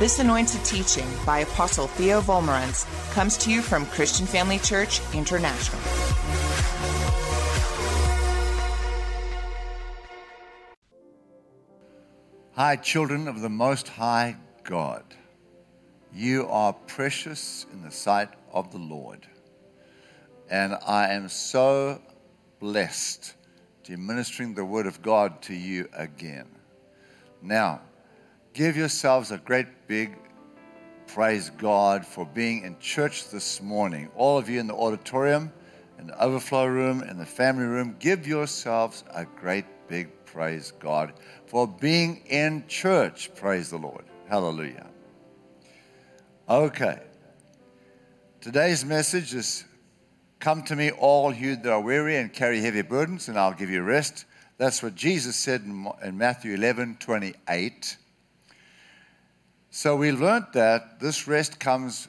This anointed teaching by Apostle Theo Wolmarans comes to you from Christian Family Church International. Hi, children of the Most High God. You are precious in the sight of the Lord. And I am so blessed to ministering the Word of God to you again. Now, give yourselves a great big praise God for being in church this morning. All of you in the auditorium, in the overflow room, in the family room, give yourselves a great big praise God for being in church. Praise the Lord. Hallelujah. Okay. Today's message is Come to me, all you that are weary and carry heavy burdens, and I'll give you rest. That's what Jesus said in Matthew 11 28. So we learned that this rest comes,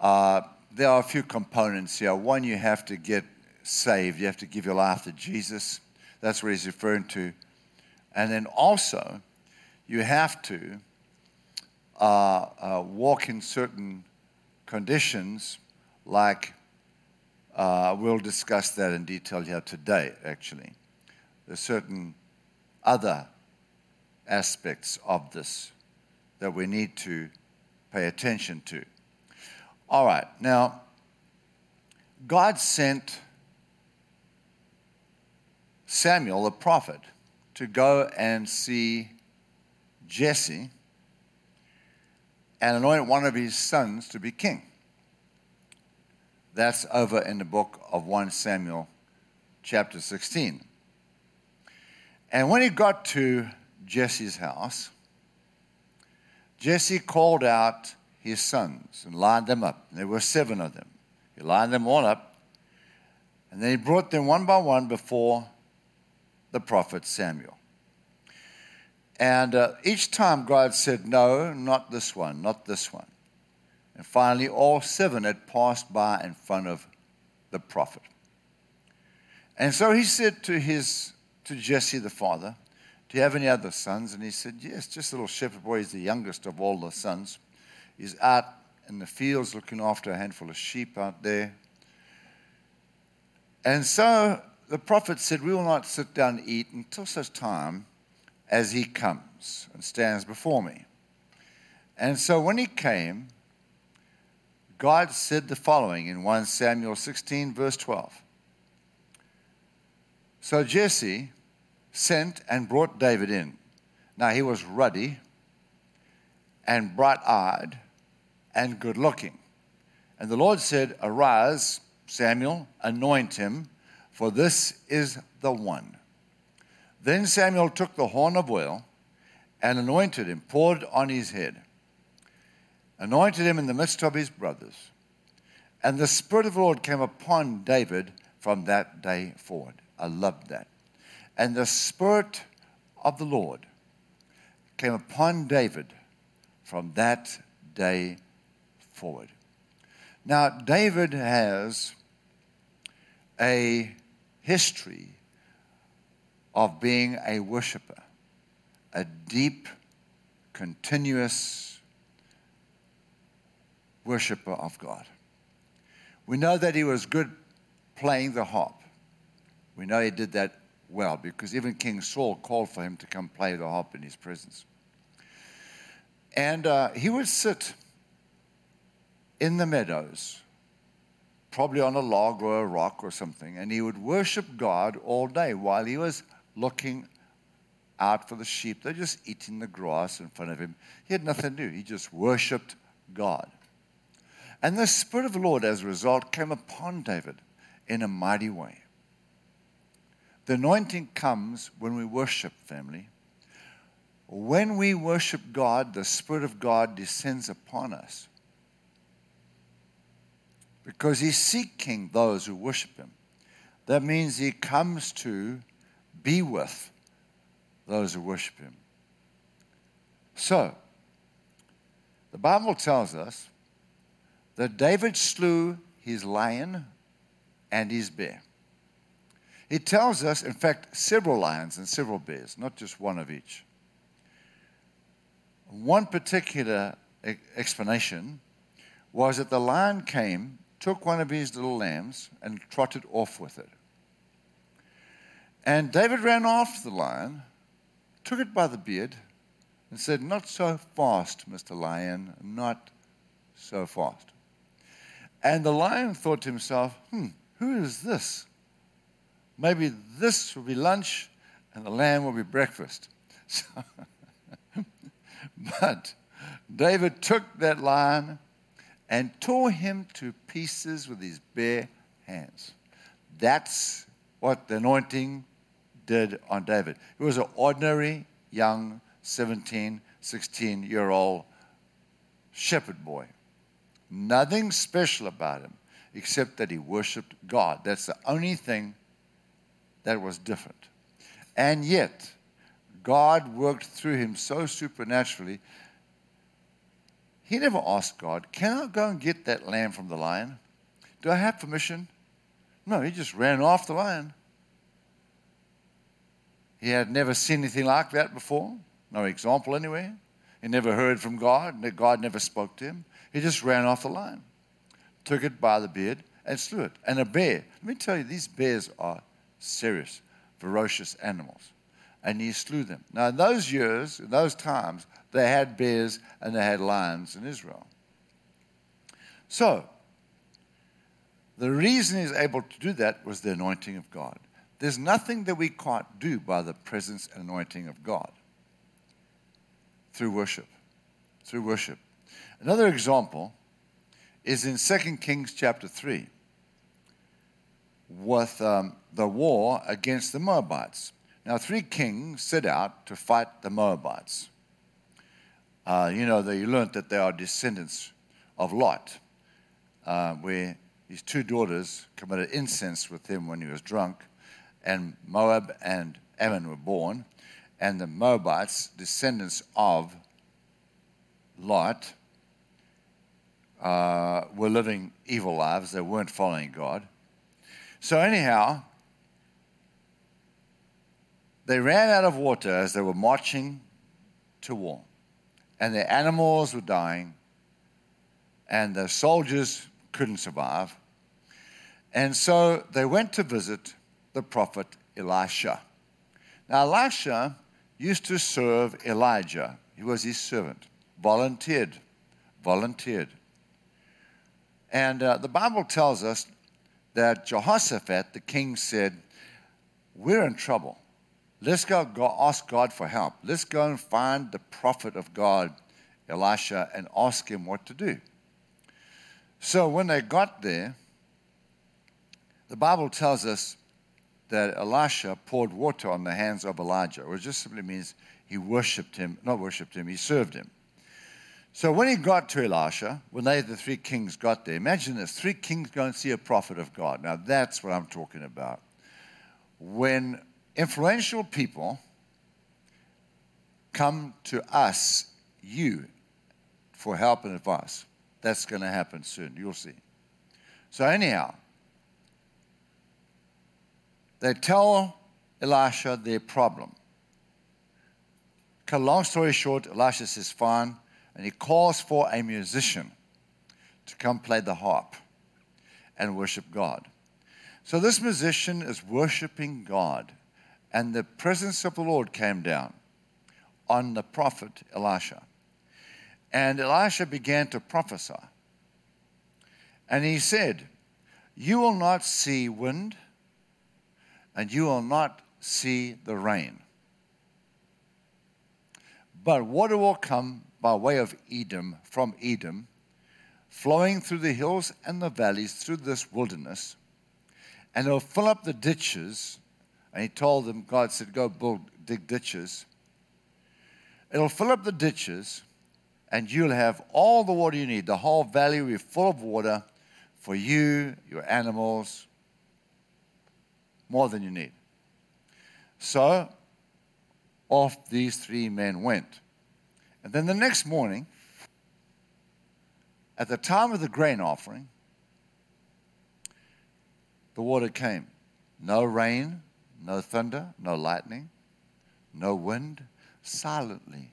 uh, there are a few components here. One, you have to get saved, you have to give your life to Jesus. That's what he's referring to. And then also, you have to uh, uh, walk in certain conditions, like uh, we'll discuss that in detail here today, actually. There's certain other aspects of this that we need to pay attention to. All right, now, God sent Samuel, the prophet, to go and see Jesse and anoint one of his sons to be king. That's over in the book of 1 Samuel, chapter 16. And when he got to Jesse's house, Jesse called out his sons and lined them up. There were seven of them. He lined them all up, and then he brought them one by one before the prophet Samuel. And uh, each time God said, No, not this one, not this one. And finally, all seven had passed by in front of the prophet. And so he said to, his, to Jesse the father, Do you have any other sons? And he said, Yes, just a little shepherd boy. He's the youngest of all the sons. He's out in the fields looking after a handful of sheep out there. And so the prophet said, We will not sit down and eat until such time as he comes and stands before me. And so when he came, God said the following in 1 Samuel 16, verse 12. So Jesse sent and brought David in. Now he was ruddy and bright eyed and good looking. And the Lord said, Arise, Samuel, anoint him for this is the one. Then Samuel took the horn of oil and anointed him, poured on his head, anointed him in the midst of his brothers. And the Spirit of the Lord came upon David from that day forward. I love that. And the Spirit of the Lord came upon David from that day forward. Now, David has a history of being a worshiper, a deep, continuous worshiper of God. We know that he was good playing the harp. We know he did that well because even King Saul called for him to come play the harp in his presence. And uh, he would sit in the meadows probably on a log or a rock or something, and he would worship God all day while he was looking out for the sheep. They're just eating the grass in front of him. He had nothing to do, he just worshiped God. And the Spirit of the Lord, as a result, came upon David in a mighty way. The anointing comes when we worship, family. When we worship God, the Spirit of God descends upon us because he's seeking those who worship him. That means he comes to be with those who worship him. So, the Bible tells us that David slew his lion and his bear. It tells us, in fact, several lions and several bears, not just one of each. One particular explanation was that the lion came, took one of his little lambs, and trotted off with it. And David ran after the lion, took it by the beard, and said, Not so fast, Mr. Lion, not so fast. And the lion thought to himself, Hmm, who is this? Maybe this will be lunch and the lamb will be breakfast. So, but David took that lion and tore him to pieces with his bare hands. That's what the anointing did on David. He was an ordinary young 17, 16 year old shepherd boy. Nothing special about him except that he worshiped God. That's the only thing that was different. And yet, God worked through him so supernaturally. He never asked God, Can I go and get that lamb from the lion? Do I have permission? No, he just ran off the lion. He had never seen anything like that before, no example anywhere. He never heard from God, God never spoke to him. He just ran off the lion, took it by the beard, and slew it. And a bear, let me tell you, these bears are serious, ferocious animals. And he slew them. Now, in those years, in those times, they had bears and they had lions in Israel. So, the reason he's able to do that was the anointing of God. There's nothing that we can't do by the presence and anointing of God through worship. Through worship. Another example is in 2 Kings chapter 3 with um, the war against the Moabites. Now, three kings set out to fight the Moabites. Uh, you know, they learned that they are descendants of Lot, uh, where his two daughters committed incest with him when he was drunk, and Moab and Ammon were born, and the Moabites, descendants of Lot, uh, were living evil lives. They weren't following God. So, anyhow, they ran out of water as they were marching to war, and their animals were dying, and the soldiers couldn't survive. And so they went to visit the prophet Elisha. Now, Elisha used to serve Elijah, he was his servant, volunteered, volunteered. And uh, the Bible tells us that Jehoshaphat, the king, said, We're in trouble. Let's go, go ask God for help. Let's go and find the prophet of God, Elisha, and ask him what to do. So when they got there, the Bible tells us that Elisha poured water on the hands of Elijah, which just simply means he worshiped him, not worshiped him, he served him. So when he got to Elisha, when they, the three kings, got there, imagine this three kings go and see a prophet of God. Now that's what I'm talking about. When influential people come to us, you, for help and advice, that's going to happen soon. You'll see. So, anyhow, they tell Elisha their problem. Cut a long story short, Elisha says, Fine and he calls for a musician to come play the harp and worship God. So this musician is worshiping God, and the presence of the Lord came down on the prophet Elisha. And Elisha began to prophesy. And he said, You will not see wind, and you will not see the rain. But water will come by way of Edom, from Edom, flowing through the hills and the valleys through this wilderness, and it'll fill up the ditches. And he told them, God said, Go build, dig ditches. It'll fill up the ditches, and you'll have all the water you need. The whole valley will be full of water for you, your animals, more than you need. So, off these three men went. And then the next morning, at the time of the grain offering, the water came. No rain, no thunder, no lightning, no wind, silently,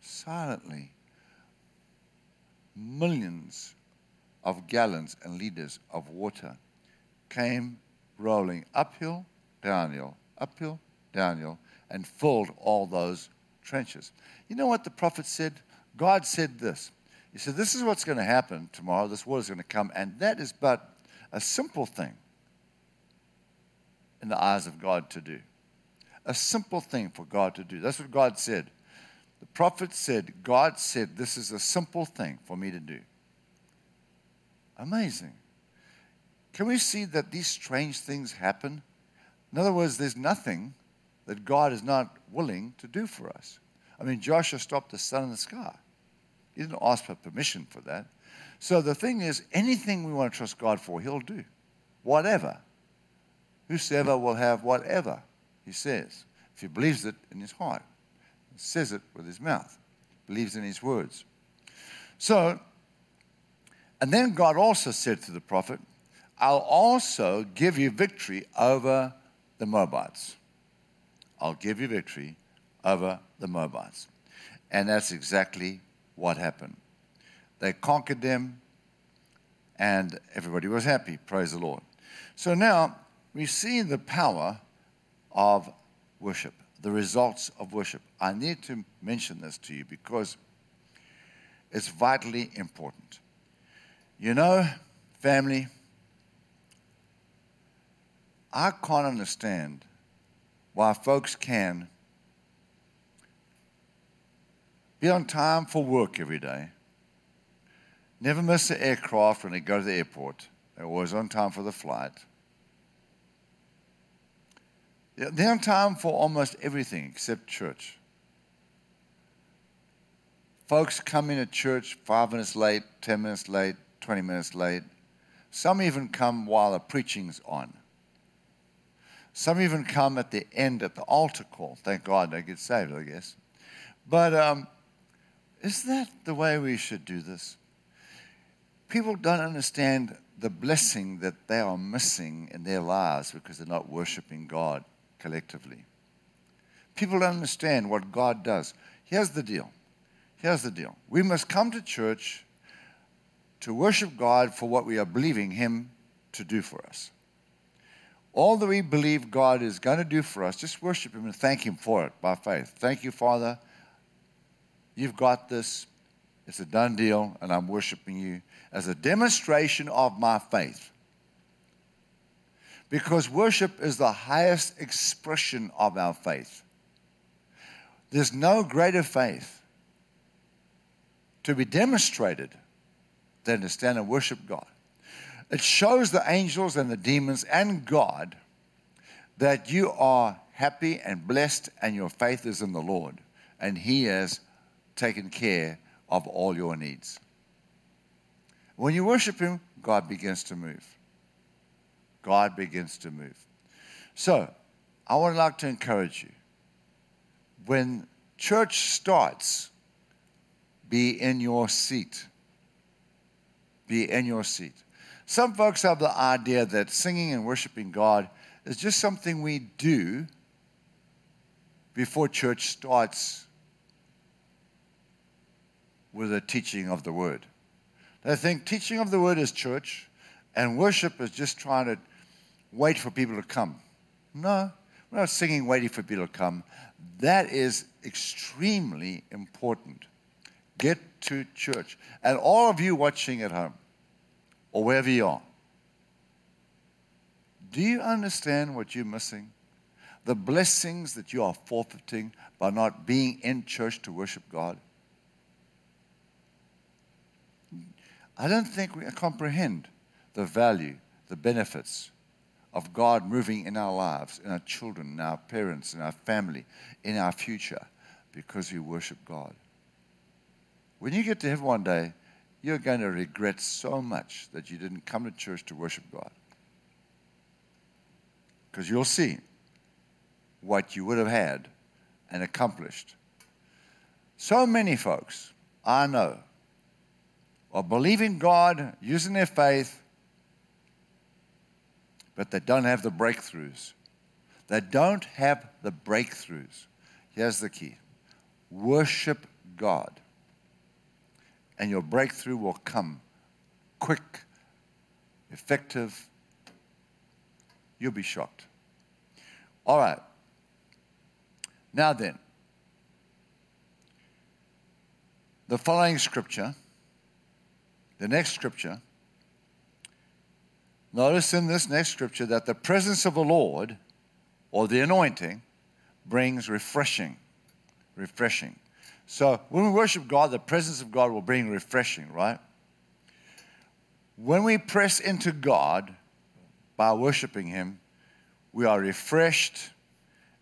silently, millions of gallons and liters of water came rolling uphill, downhill, uphill, downhill, and filled all those trenches. You know what the prophet said? God said this. He said, This is what's going to happen tomorrow. This water is going to come. And that is but a simple thing in the eyes of God to do. A simple thing for God to do. That's what God said. The prophet said, God said, This is a simple thing for me to do. Amazing. Can we see that these strange things happen? In other words, there's nothing that God is not willing to do for us. I mean, Joshua stopped the sun in the sky. He didn't ask for permission for that. So the thing is, anything we want to trust God for, He'll do. Whatever. Whosoever will have whatever, He says, if he believes it in his heart, says it with his mouth, believes in His words. So, and then God also said to the prophet, I'll also give you victory over the Moabites. I'll give you victory over the Moabites. And that's exactly what happened. They conquered them, and everybody was happy. Praise the Lord. So now we see the power of worship, the results of worship. I need to mention this to you because it's vitally important. You know, family, I can't understand why folks can be on time for work every day, never miss the aircraft when they go to the airport, they're always on time for the flight. They're on time for almost everything except church. Folks come in at church five minutes late, 10 minutes late, 20 minutes late. Some even come while the preaching's on. Some even come at the end at the altar call. Thank God they get saved, I guess. But um, is that the way we should do this? People don't understand the blessing that they are missing in their lives because they're not worshiping God collectively. People don't understand what God does. Here's the deal. Here's the deal. We must come to church to worship God for what we are believing Him to do for us all that we believe God is going to do for us, just worship Him and thank Him for it by faith. Thank you, Father. You've got this. It's a done deal, and I'm worshiping you as a demonstration of my faith. Because worship is the highest expression of our faith. There's no greater faith to be demonstrated than to stand and worship God. It shows the angels and the demons and God that you are happy and blessed and your faith is in the Lord and He has taken care of all your needs. When you worship Him, God begins to move. God begins to move. So, I would like to encourage you. When church starts, be in your seat. Be in your seat. Some folks have the idea that singing and worshiping God is just something we do before church starts with the teaching of the word. They think teaching of the word is church and worship is just trying to wait for people to come. No, we're not singing waiting for people to come. That is extremely important. Get to church. And all of you watching at home, or wherever you are. Do you understand what you're missing? The blessings that you are forfeiting by not being in church to worship God? I don't think we comprehend the value, the benefits of God moving in our lives, in our children, in our parents, in our family, in our future, because we worship God. When you get to heaven one day, you're going to regret so much that you didn't come to church to worship God. Because you'll see what you would have had and accomplished. So many folks I know are believing God, using their faith, but they don't have the breakthroughs. They don't have the breakthroughs. Here's the key worship God, and your breakthrough will come quick, effective. You'll be shocked. All right. Now then, the following scripture, the next scripture, notice in this next scripture that the presence of the Lord or the anointing brings refreshing. Refreshing. So when we worship God, the presence of God will bring refreshing, right? When we press into God by worshiping Him, we are refreshed,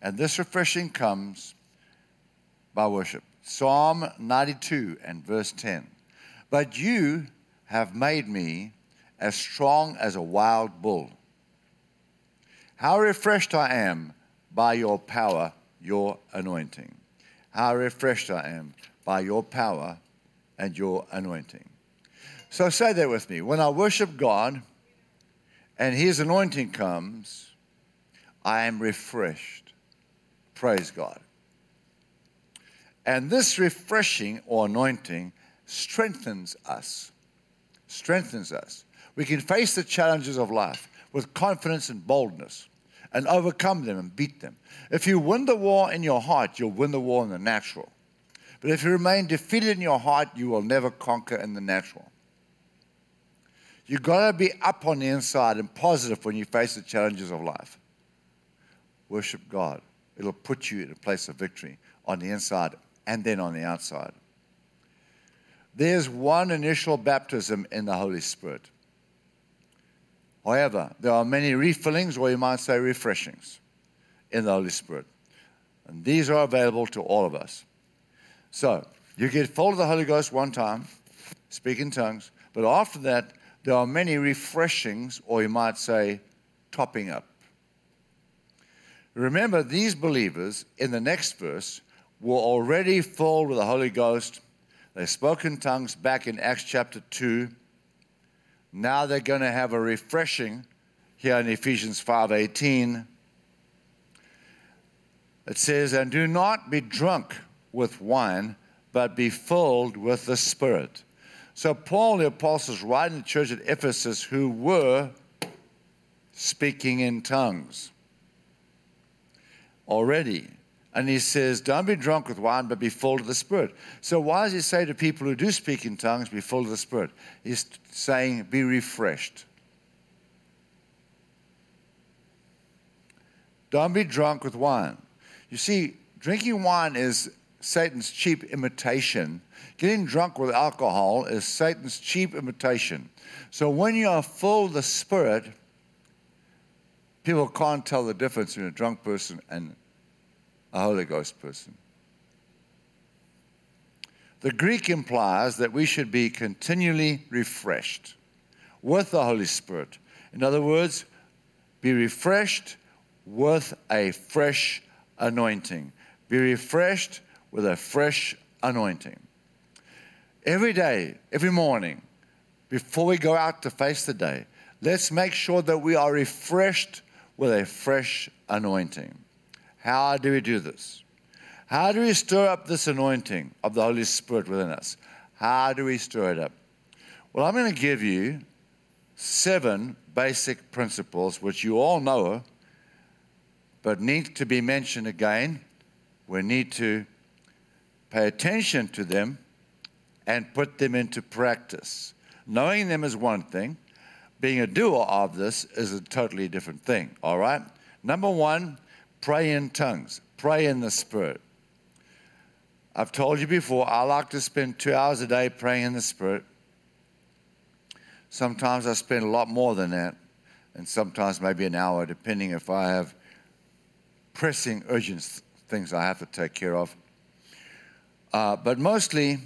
and this refreshing comes by worship. Psalm 92 and verse 10. But you have made me as strong as a wild bull. How refreshed I am by your power, your anointing. How refreshed I am by your power and your anointing. So say that with me. When I worship God and his anointing comes, I am refreshed. Praise God. And this refreshing or anointing strengthens us. Strengthens us. We can face the challenges of life with confidence and boldness and overcome them and beat them. If you win the war in your heart, you'll win the war in the natural. But if you remain defeated in your heart, you will never conquer in the natural. You've got to be up on the inside and positive when you face the challenges of life. Worship God. It'll put you in a place of victory on the inside and then on the outside. There's one initial baptism in the Holy Spirit. However, there are many refillings, or you might say refreshings, in the Holy Spirit. And these are available to all of us. So, you get full of the Holy Ghost one time, speak in tongues, but after that, there are many refreshings, or you might say, topping up. Remember, these believers in the next verse were already full with the Holy Ghost. They spoke in tongues back in Acts chapter 2 now they're going to have a refreshing here in Ephesians 5:18. It says, "And do not be drunk with wine, but be filled with the Spirit." So Paul the apostle is writing the church at Ephesus who were speaking in tongues already. And he says, Don't be drunk with wine, but be full of the Spirit. So, why does he say to people who do speak in tongues, be full of the Spirit? He's saying, Be refreshed. Don't be drunk with wine. You see, drinking wine is Satan's cheap imitation. Getting drunk with alcohol is Satan's cheap imitation. So, when you are full of the Spirit, people can't tell the difference between a drunk person and a Holy Ghost person. The Greek implies that we should be continually refreshed with the Holy Spirit. In other words, be refreshed with a fresh anointing. Be refreshed with a fresh anointing. Every day, every morning, before we go out to face the day, let's make sure that we are refreshed with a fresh anointing. How do we do this? How do we stir up this anointing of the Holy Spirit within us? How do we stir it up? Well, I'm going to give you seven basic principles which you all know, but need to be mentioned again. We need to pay attention to them and put them into practice. Knowing them is one thing, being a doer of this is a totally different thing, all right? Number one, Pray in tongues, pray in the Spirit. I've told you before, I like to spend two hours a day praying in the Spirit. Sometimes I spend a lot more than that, and sometimes maybe an hour, depending if I have pressing, urgent things I have to take care of. Uh, but mostly,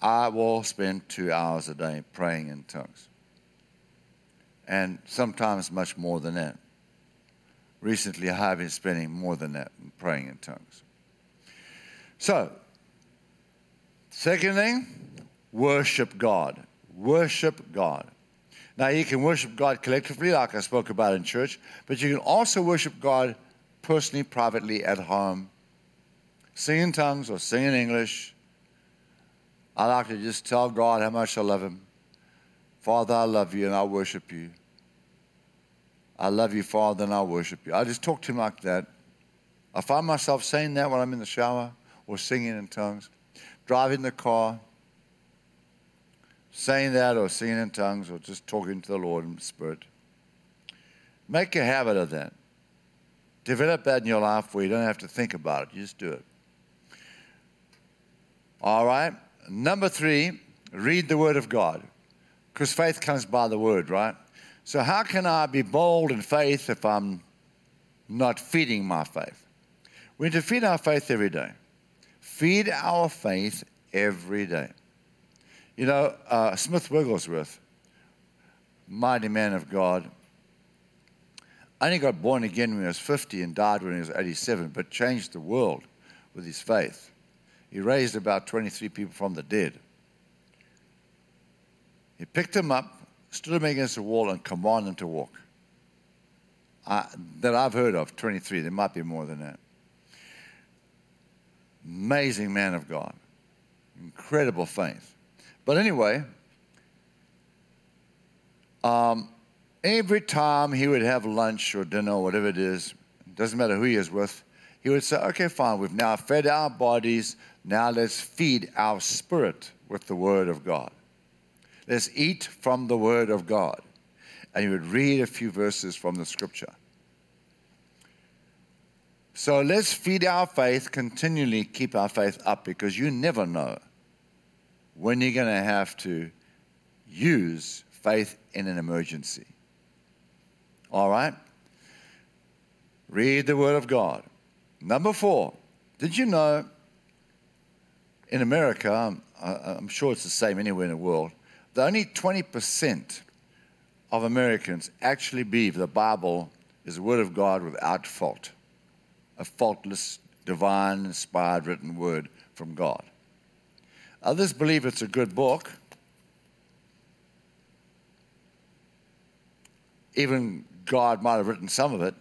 I will spend two hours a day praying in tongues, and sometimes much more than that recently I have been spending more than that in praying in tongues. So, second thing, worship God. Worship God. Now, you can worship God collectively, like I spoke about in church, but you can also worship God personally, privately, at home. Sing in tongues or sing in English. I like to just tell God how much I love Him. Father, I love you and I worship you. I love you, Father, and I worship you. I just talk to Him like that. I find myself saying that when I'm in the shower or singing in tongues, driving the car, saying that or singing in tongues or just talking to the Lord in Spirit. Make a habit of that. Develop that in your life where you don't have to think about it. You just do it. All right. Number three, read the Word of God. Because faith comes by the Word, right? So, how can I be bold in faith if I'm not feeding my faith? We need to feed our faith every day. Feed our faith every day. You know, uh, Smith Wigglesworth, mighty man of God, only got born again when he was 50 and died when he was 87, but changed the world with his faith. He raised about 23 people from the dead. He picked them up, stood them against the wall, and commanded them to walk. that I've heard of, 23. There might be more than that. Amazing man of God. Incredible faith. But anyway, um, every time he would have lunch or dinner or whatever it is, doesn't matter who he is with, he would say, okay, fine, we've now fed our bodies, now let's feed our spirit with the Word of God. Let's eat from the Word of God. And he would read a few verses from the Scripture. So let's feed our faith, continually keep our faith up because you never know when you're going to have to use faith in an emergency. All right? Read the Word of God. Number four, did you know in America, I'm, I'm sure it's the same anywhere in the world, that only 20% of Americans actually believe the Bible is the Word of God without fault, a faultless, divine, inspired, written word from God. Others believe it's a good book. Even God might have written some of it,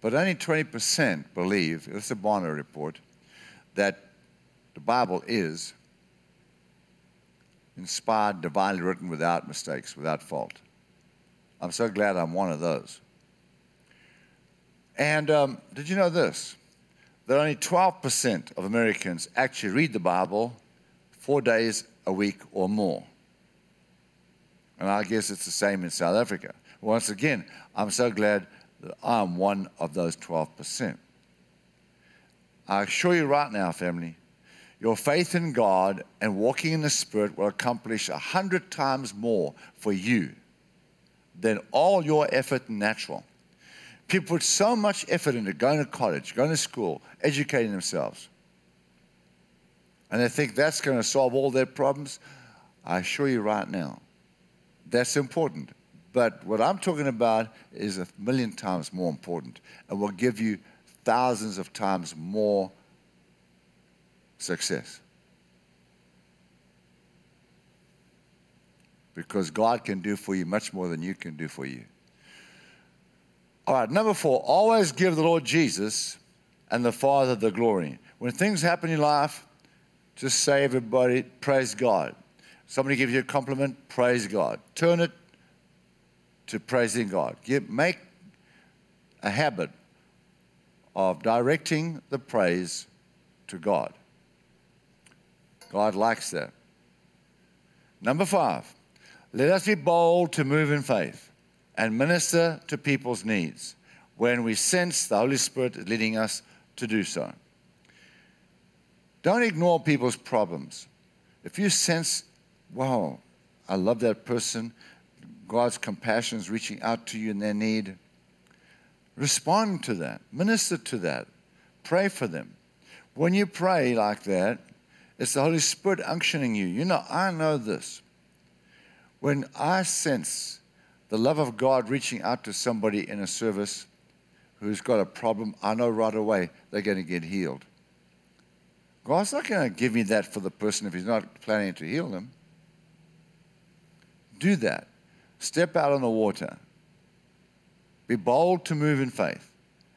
but only 20% believe, it's a Barna report, that the Bible is inspired, divinely written without mistakes, without fault. I'm so glad I'm one of those. And um, did you know this? That only 12% of Americans actually read the Bible four days a week or more. And I guess it's the same in South Africa. Once again, I'm so glad that I'm one of those 12%. I assure you right now, family, your faith in God and walking in the Spirit will accomplish a hundred times more for you than all your effort natural. People put so much effort into going to college, going to school, educating themselves. And they think that's going to solve all their problems. I assure you right now, that's important. But what I'm talking about is a million times more important and will give you thousands of times more success. Because God can do for you much more than you can do for you. All right, number four, always give the Lord Jesus and the Father the glory. When things happen in life, just say, everybody, praise God. Somebody gives you a compliment, praise God. Turn it to praising God. Give, make a habit of directing the praise to God. God likes that. Number five, let us be bold to move in faith and minister to people's needs when we sense the Holy Spirit is leading us to do so. Don't ignore people's problems. If you sense, wow, I love that person, God's compassion is reaching out to you in their need, respond to that, minister to that, pray for them. When you pray like that, it's the Holy Spirit unctioning you. You know, I know this. When I sense the love of God reaching out to somebody in a service who's got a problem, I know right away they're going to get healed. God's not going to give me that for the person if He's not planning to heal them. Do that. Step out on the water. Be bold to move in faith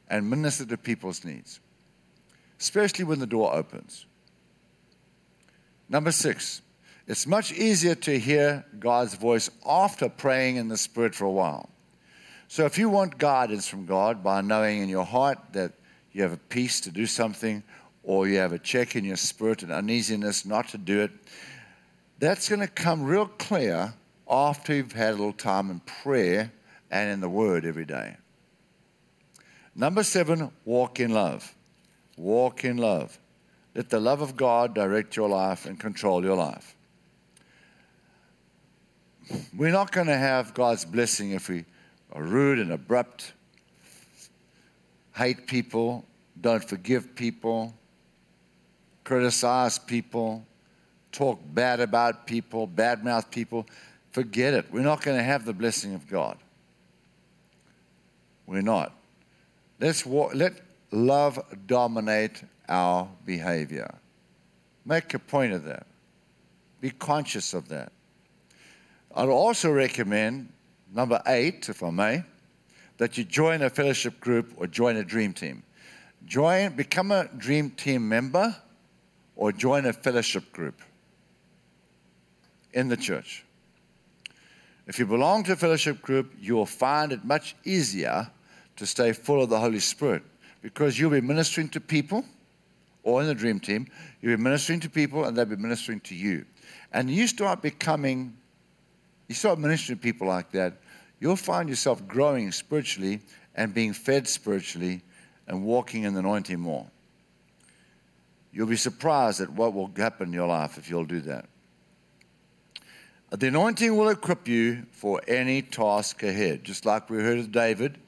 and minister to people's needs, especially when the door opens. Number six, it's much easier to hear God's voice after praying in the Spirit for a while. So if you want guidance from God by knowing in your heart that you have a peace to do something, or you have a check in your spirit and uneasiness not to do it, that's going to come real clear after you've had a little time in prayer and in the Word every day. Number seven, walk in love. Walk in love. Let the love of God direct your life and control your life. We're not going to have God's blessing if we are rude and abrupt, hate people, don't forgive people, criticize people, talk bad about people, badmouth people. Forget it. We're not going to have the blessing of God. We're not. Let's walk, let love dominate our behavior. Make a point of that. Be conscious of that. I'd also recommend, number eight, if I may, that you join a fellowship group or join a dream team. Join, become a dream team member or join a fellowship group in the church. If you belong to a fellowship group, you will find it much easier to stay full of the Holy Spirit because you'll be ministering to people, or in the dream team, you'll be ministering to people and they'll be ministering to you. And you start becoming, you start ministering to people like that, you'll find yourself growing spiritually and being fed spiritually and walking in the anointing more. You'll be surprised at what will happen in your life if you'll do that. The anointing will equip you for any task ahead, just like we heard of David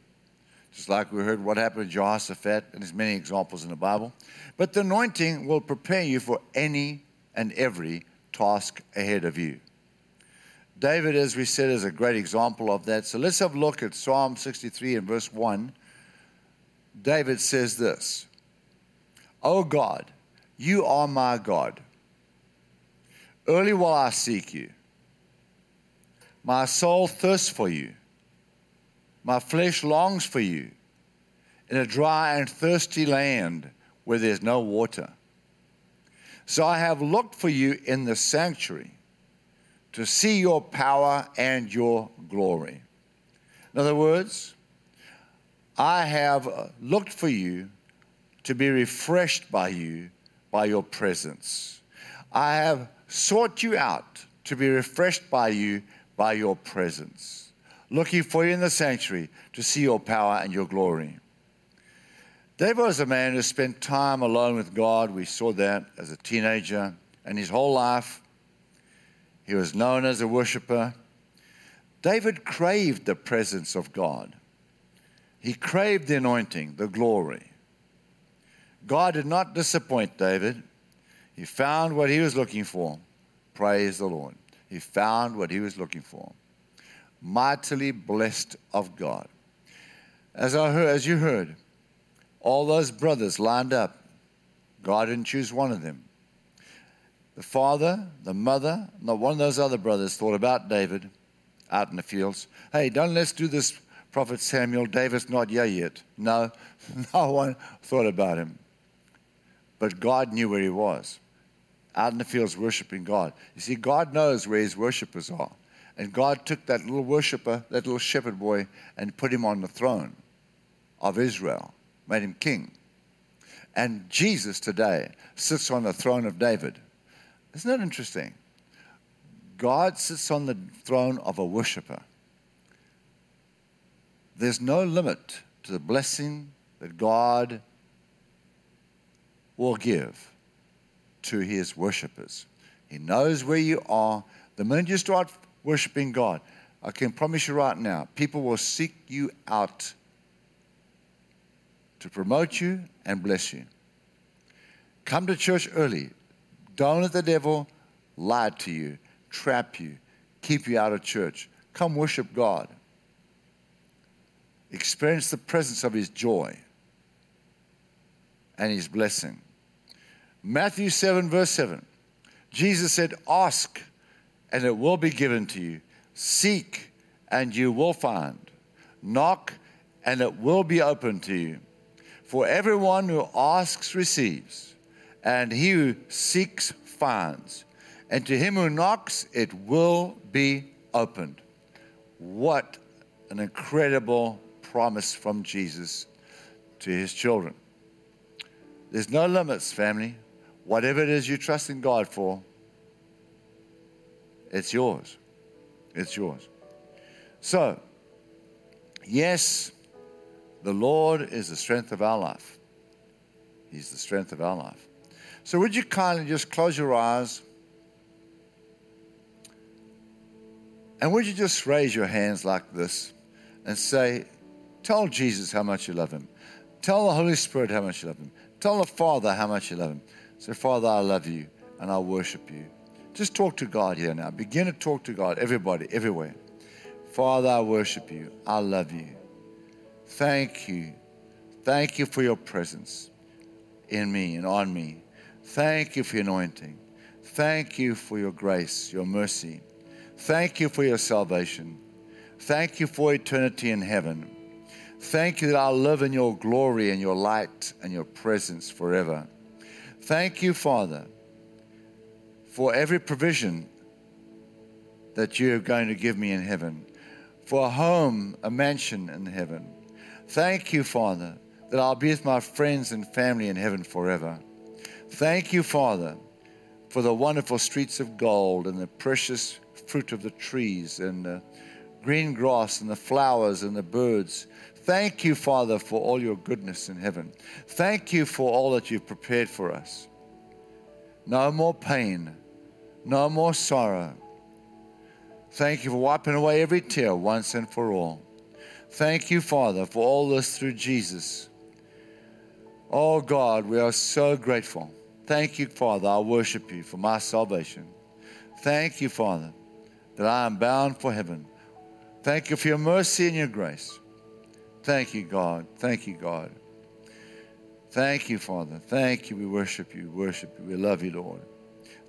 just like we heard what happened to Jehoshaphat, and there's many examples in the Bible. But the anointing will prepare you for any and every task ahead of you. David, as we said, is a great example of that. So let's have a look at Psalm 63 and verse 1. David says this O God, you are my God. Early will I seek you. My soul thirsts for you. My flesh longs for you in a dry and thirsty land where there's no water. So I have looked for you in the sanctuary to see your power and your glory. In other words, I have looked for you to be refreshed by you by your presence. I have sought you out to be refreshed by you by your presence looking for you in the sanctuary to see your power and your glory. David was a man who spent time alone with God. We saw that as a teenager, and his whole life, he was known as a worshiper. David craved the presence of God. He craved the anointing, the glory. God did not disappoint David. He found what he was looking for. Praise the Lord. He found what he was looking for mightily blessed of God. As, I heard, as you heard, all those brothers lined up. God didn't choose one of them. The father, the mother, not one of those other brothers thought about David out in the fields. Hey, don't let's do this, Prophet Samuel. David's not here yet. No, no one thought about him. But God knew where he was, out in the fields worshiping God. You see, God knows where his worshippers are. And God took that little worshiper, that little shepherd boy, and put him on the throne of Israel, made him king. And Jesus today sits on the throne of David. Isn't that interesting? God sits on the throne of a worshiper. There's no limit to the blessing that God will give to his worshippers. He knows where you are. The minute you start worshiping God, I can promise you right now, people will seek you out to promote you and bless you. Come to church early. Don't let the devil lie to you, trap you, keep you out of church. Come worship God. Experience the presence of His joy and His blessing. Matthew 7, verse 7. Jesus said, Ask and it will be given to you. Seek, and you will find. Knock, and it will be opened to you. For everyone who asks receives, and he who seeks finds, And to him who knocks, it will be opened. What an incredible promise from Jesus to his children. There's no limits, family. Whatever it is you trust in God for, it's yours. It's yours. So, yes, the Lord is the strength of our life. He's the strength of our life. So, would you kindly just close your eyes? And would you just raise your hands like this and say, Tell Jesus how much you love him. Tell the Holy Spirit how much you love him. Tell the Father how much you love him. Say, Father, I love you and I worship you. Just talk to God here now. Begin to talk to God, everybody, everywhere. Father, I worship you. I love you. Thank you. Thank you for your presence in me and on me. Thank you for your anointing. Thank you for your grace, your mercy. Thank you for your salvation. Thank you for eternity in heaven. Thank you that I'll live in your glory and your light and your presence forever. Thank you, Father, for every provision that you are going to give me in heaven, for a home, a mansion in heaven. Thank you, Father, that I'll be with my friends and family in heaven forever. Thank you, Father, for the wonderful streets of gold and the precious fruit of the trees and the green grass and the flowers and the birds. Thank you, Father, for all your goodness in heaven. Thank you for all that you've prepared for us. No more pain, no more sorrow. Thank you for wiping away every tear once and for all. Thank you, Father, for all this through Jesus. Oh God, we are so grateful. Thank you, Father. I worship you for my salvation. Thank you, Father, that I am bound for heaven. Thank you for your mercy and your grace. Thank you, God. Thank you, God. Thank you, Father. Thank you. We worship you. Worship you. We love you, Lord.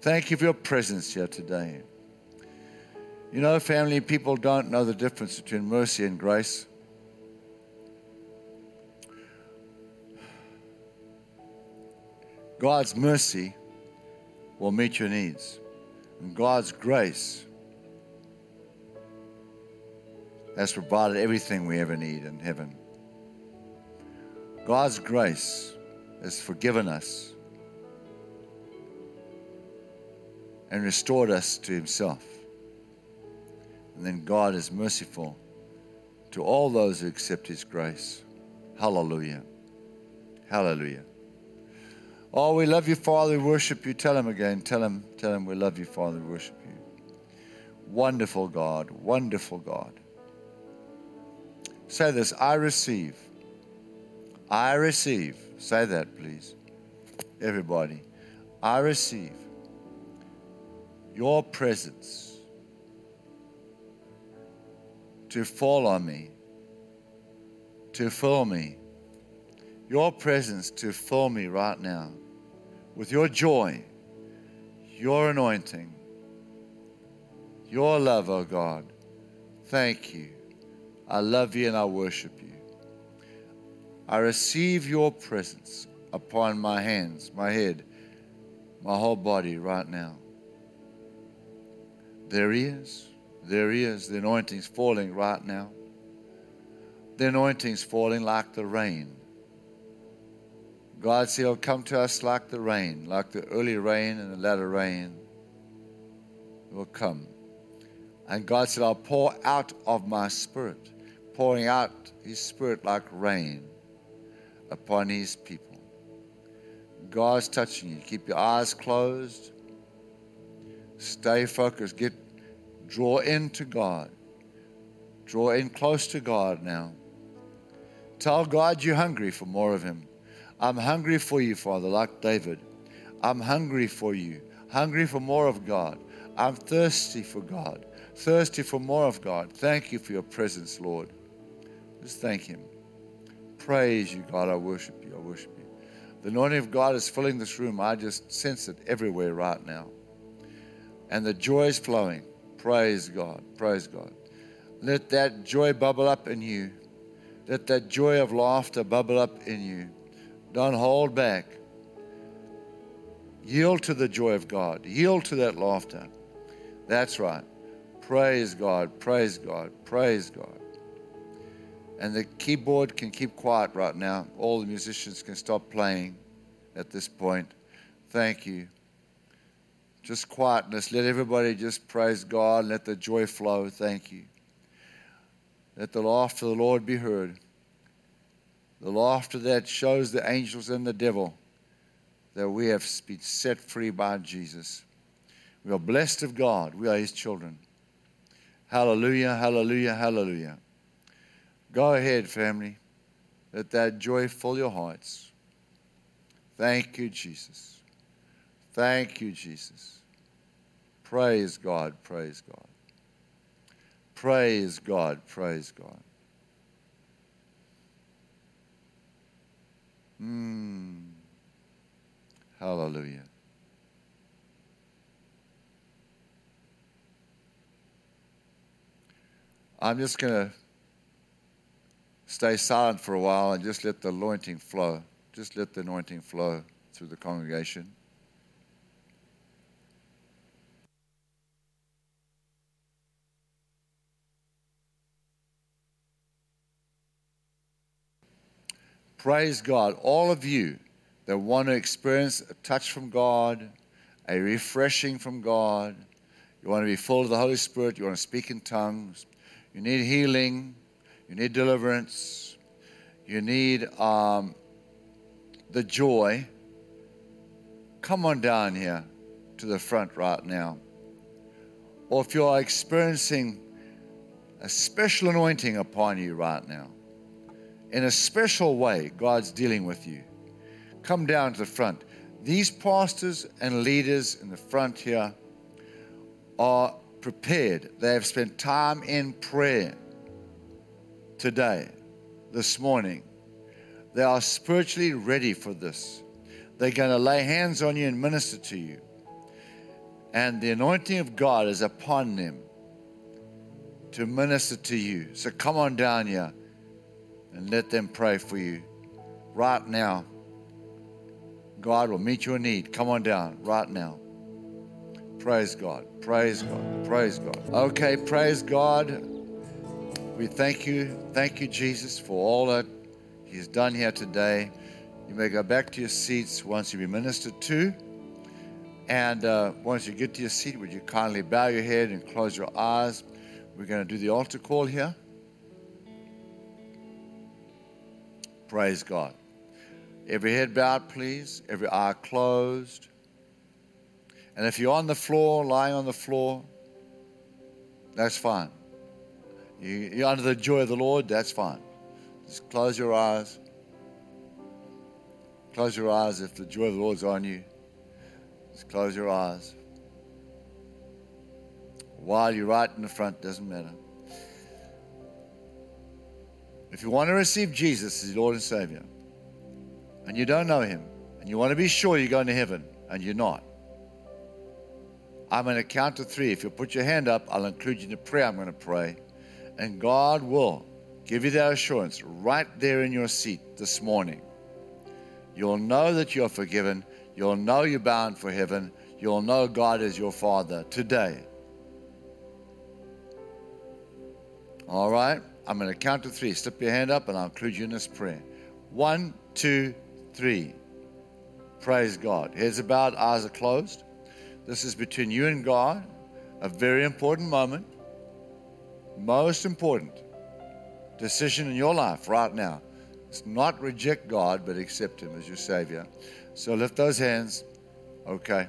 Thank you for your presence here today. You know, family, people don't know the difference between mercy and grace. God's mercy will meet your needs, and God's grace has provided everything we ever need in heaven. God's grace has forgiven us and restored us to Himself. And then God is merciful to all those who accept His grace. Hallelujah. Hallelujah. Oh, we love you, Father. We worship you. Tell him again. Tell him, tell him we love you, Father. We worship you. Wonderful God. Wonderful God. Say this I receive. I receive. Say that, please. Everybody. I receive your presence to fall on me, to fill me. Your presence to fill me right now with your joy, your anointing, your love, oh God. Thank you. I love you and I worship you. I receive your presence upon my hands, my head, my whole body right now. There he is. There he is. The anointing's falling right now. The anointing's falling like the rain. God said, He'll come to us like the rain, like the early rain and the latter rain It will come. And God said, I'll pour out of my spirit pouring out His Spirit like rain upon His people. God's touching you. Keep your eyes closed. Stay focused. Get draw into God. Draw in close to God now. Tell God you're hungry for more of Him. I'm hungry for you, Father, like David. I'm hungry for you, hungry for more of God. I'm thirsty for God, thirsty for more of God. Thank you for your presence, Lord. Just thank Him. Praise you, God. I worship you. I worship you. The anointing of God is filling this room. I just sense it everywhere right now. And the joy is flowing. Praise God. Praise God. Let that joy bubble up in you. Let that joy of laughter bubble up in you. Don't hold back. Yield to the joy of God. Yield to that laughter. That's right. Praise God, praise God, praise God. And the keyboard can keep quiet right now. All the musicians can stop playing at this point. Thank you. Just quietness. Let everybody just praise God. Let the joy flow. Thank you. Let the laughter of the Lord be heard. The laughter that shows the angels and the devil that we have been set free by Jesus. We are blessed of God. We are His children. Hallelujah, hallelujah, hallelujah. Go ahead, family. Let that joy fill your hearts. Thank you, Jesus. Thank you, Jesus. Praise God, praise God. Praise God, praise God. Mm. Hallelujah. I'm just going to stay silent for a while and just let the anointing flow. Just let the anointing flow through the congregation. Praise God. All of you that want to experience a touch from God, a refreshing from God, you want to be full of the Holy Spirit, you want to speak in tongues, you need healing, you need deliverance, you need um, the joy. Come on down here to the front right now. Or if you're experiencing a special anointing upon you right now, in a special way, God's dealing with you. Come down to the front. These pastors and leaders in the front here are prepared. They have spent time in prayer today, this morning. They are spiritually ready for this. They're going to lay hands on you and minister to you. And the anointing of God is upon them to minister to you. So come on down here and let them pray for you right now. God will meet your need. Come on down right now. Praise God. Praise God. Praise God. Okay, praise God. We thank you. Thank you, Jesus, for all that He's done here today. You may go back to your seats once you've been ministered to. And uh, once you get to your seat, would you kindly bow your head and close your eyes? We're going to do the altar call here. Praise God. Every head bowed, please. Every eye closed. And if you're on the floor, lying on the floor, that's fine. You, are under the joy of the Lord, that's fine. Just close your eyes. Close your eyes if the joy of the Lord's on you. Just close your eyes. While you're right in the front, doesn't matter. If you want to receive Jesus as your Lord and Savior, and you don't know Him, and you want to be sure you're going to heaven, and you're not, I'm going to count to three. If you put your hand up, I'll include you in the prayer I'm going to pray. And God will give you that assurance right there in your seat this morning. You'll know that you're forgiven. You'll know you're bound for heaven. You'll know God is your Father today. All right? I'm going to count to three. Slip your hand up and I'll include you in this prayer. One, two, three. Praise God. Heads bowed, eyes are closed. This is between you and God, a very important moment, most important decision in your life right now. It's not reject God, but accept Him as your Savior. So lift those hands. Okay.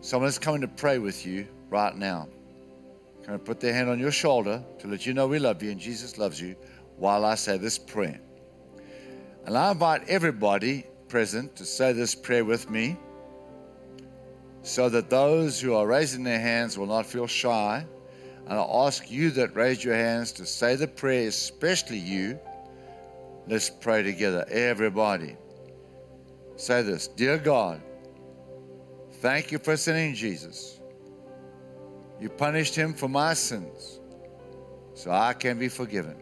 Someone's coming to pray with you right now. Can I put their hand on your shoulder to let you know we love you and Jesus loves you while I say this prayer. And I invite everybody present to say this prayer with me so that those who are raising their hands will not feel shy. And I ask you that raise your hands to say the prayer, especially you. Let's pray together, everybody. Say this Dear God, thank you for sending Jesus you punished him for my sins so I can be forgiven.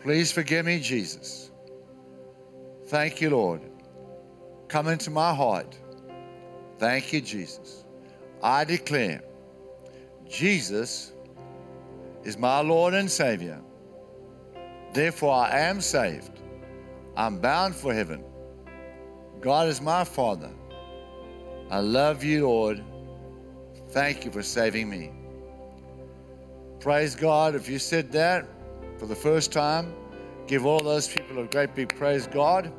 Please forgive me, Jesus. Thank you, Lord. Come into my heart. Thank you, Jesus. I declare Jesus is my Lord and Savior. Therefore, I am saved. I'm bound for heaven. God is my Father. I love you, Lord. Thank you for saving me. Praise God. If you said that for the first time, give all those people a great big praise God.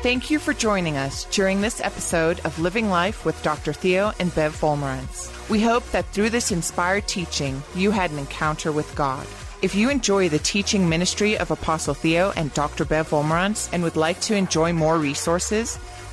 Thank you for joining us during this episode of Living Life with Dr. Theo and Bev Wolmarans. We hope that through this inspired teaching, you had an encounter with God. If you enjoy the teaching ministry of Apostle Theo and Dr. Bev Wolmarans and would like to enjoy more resources,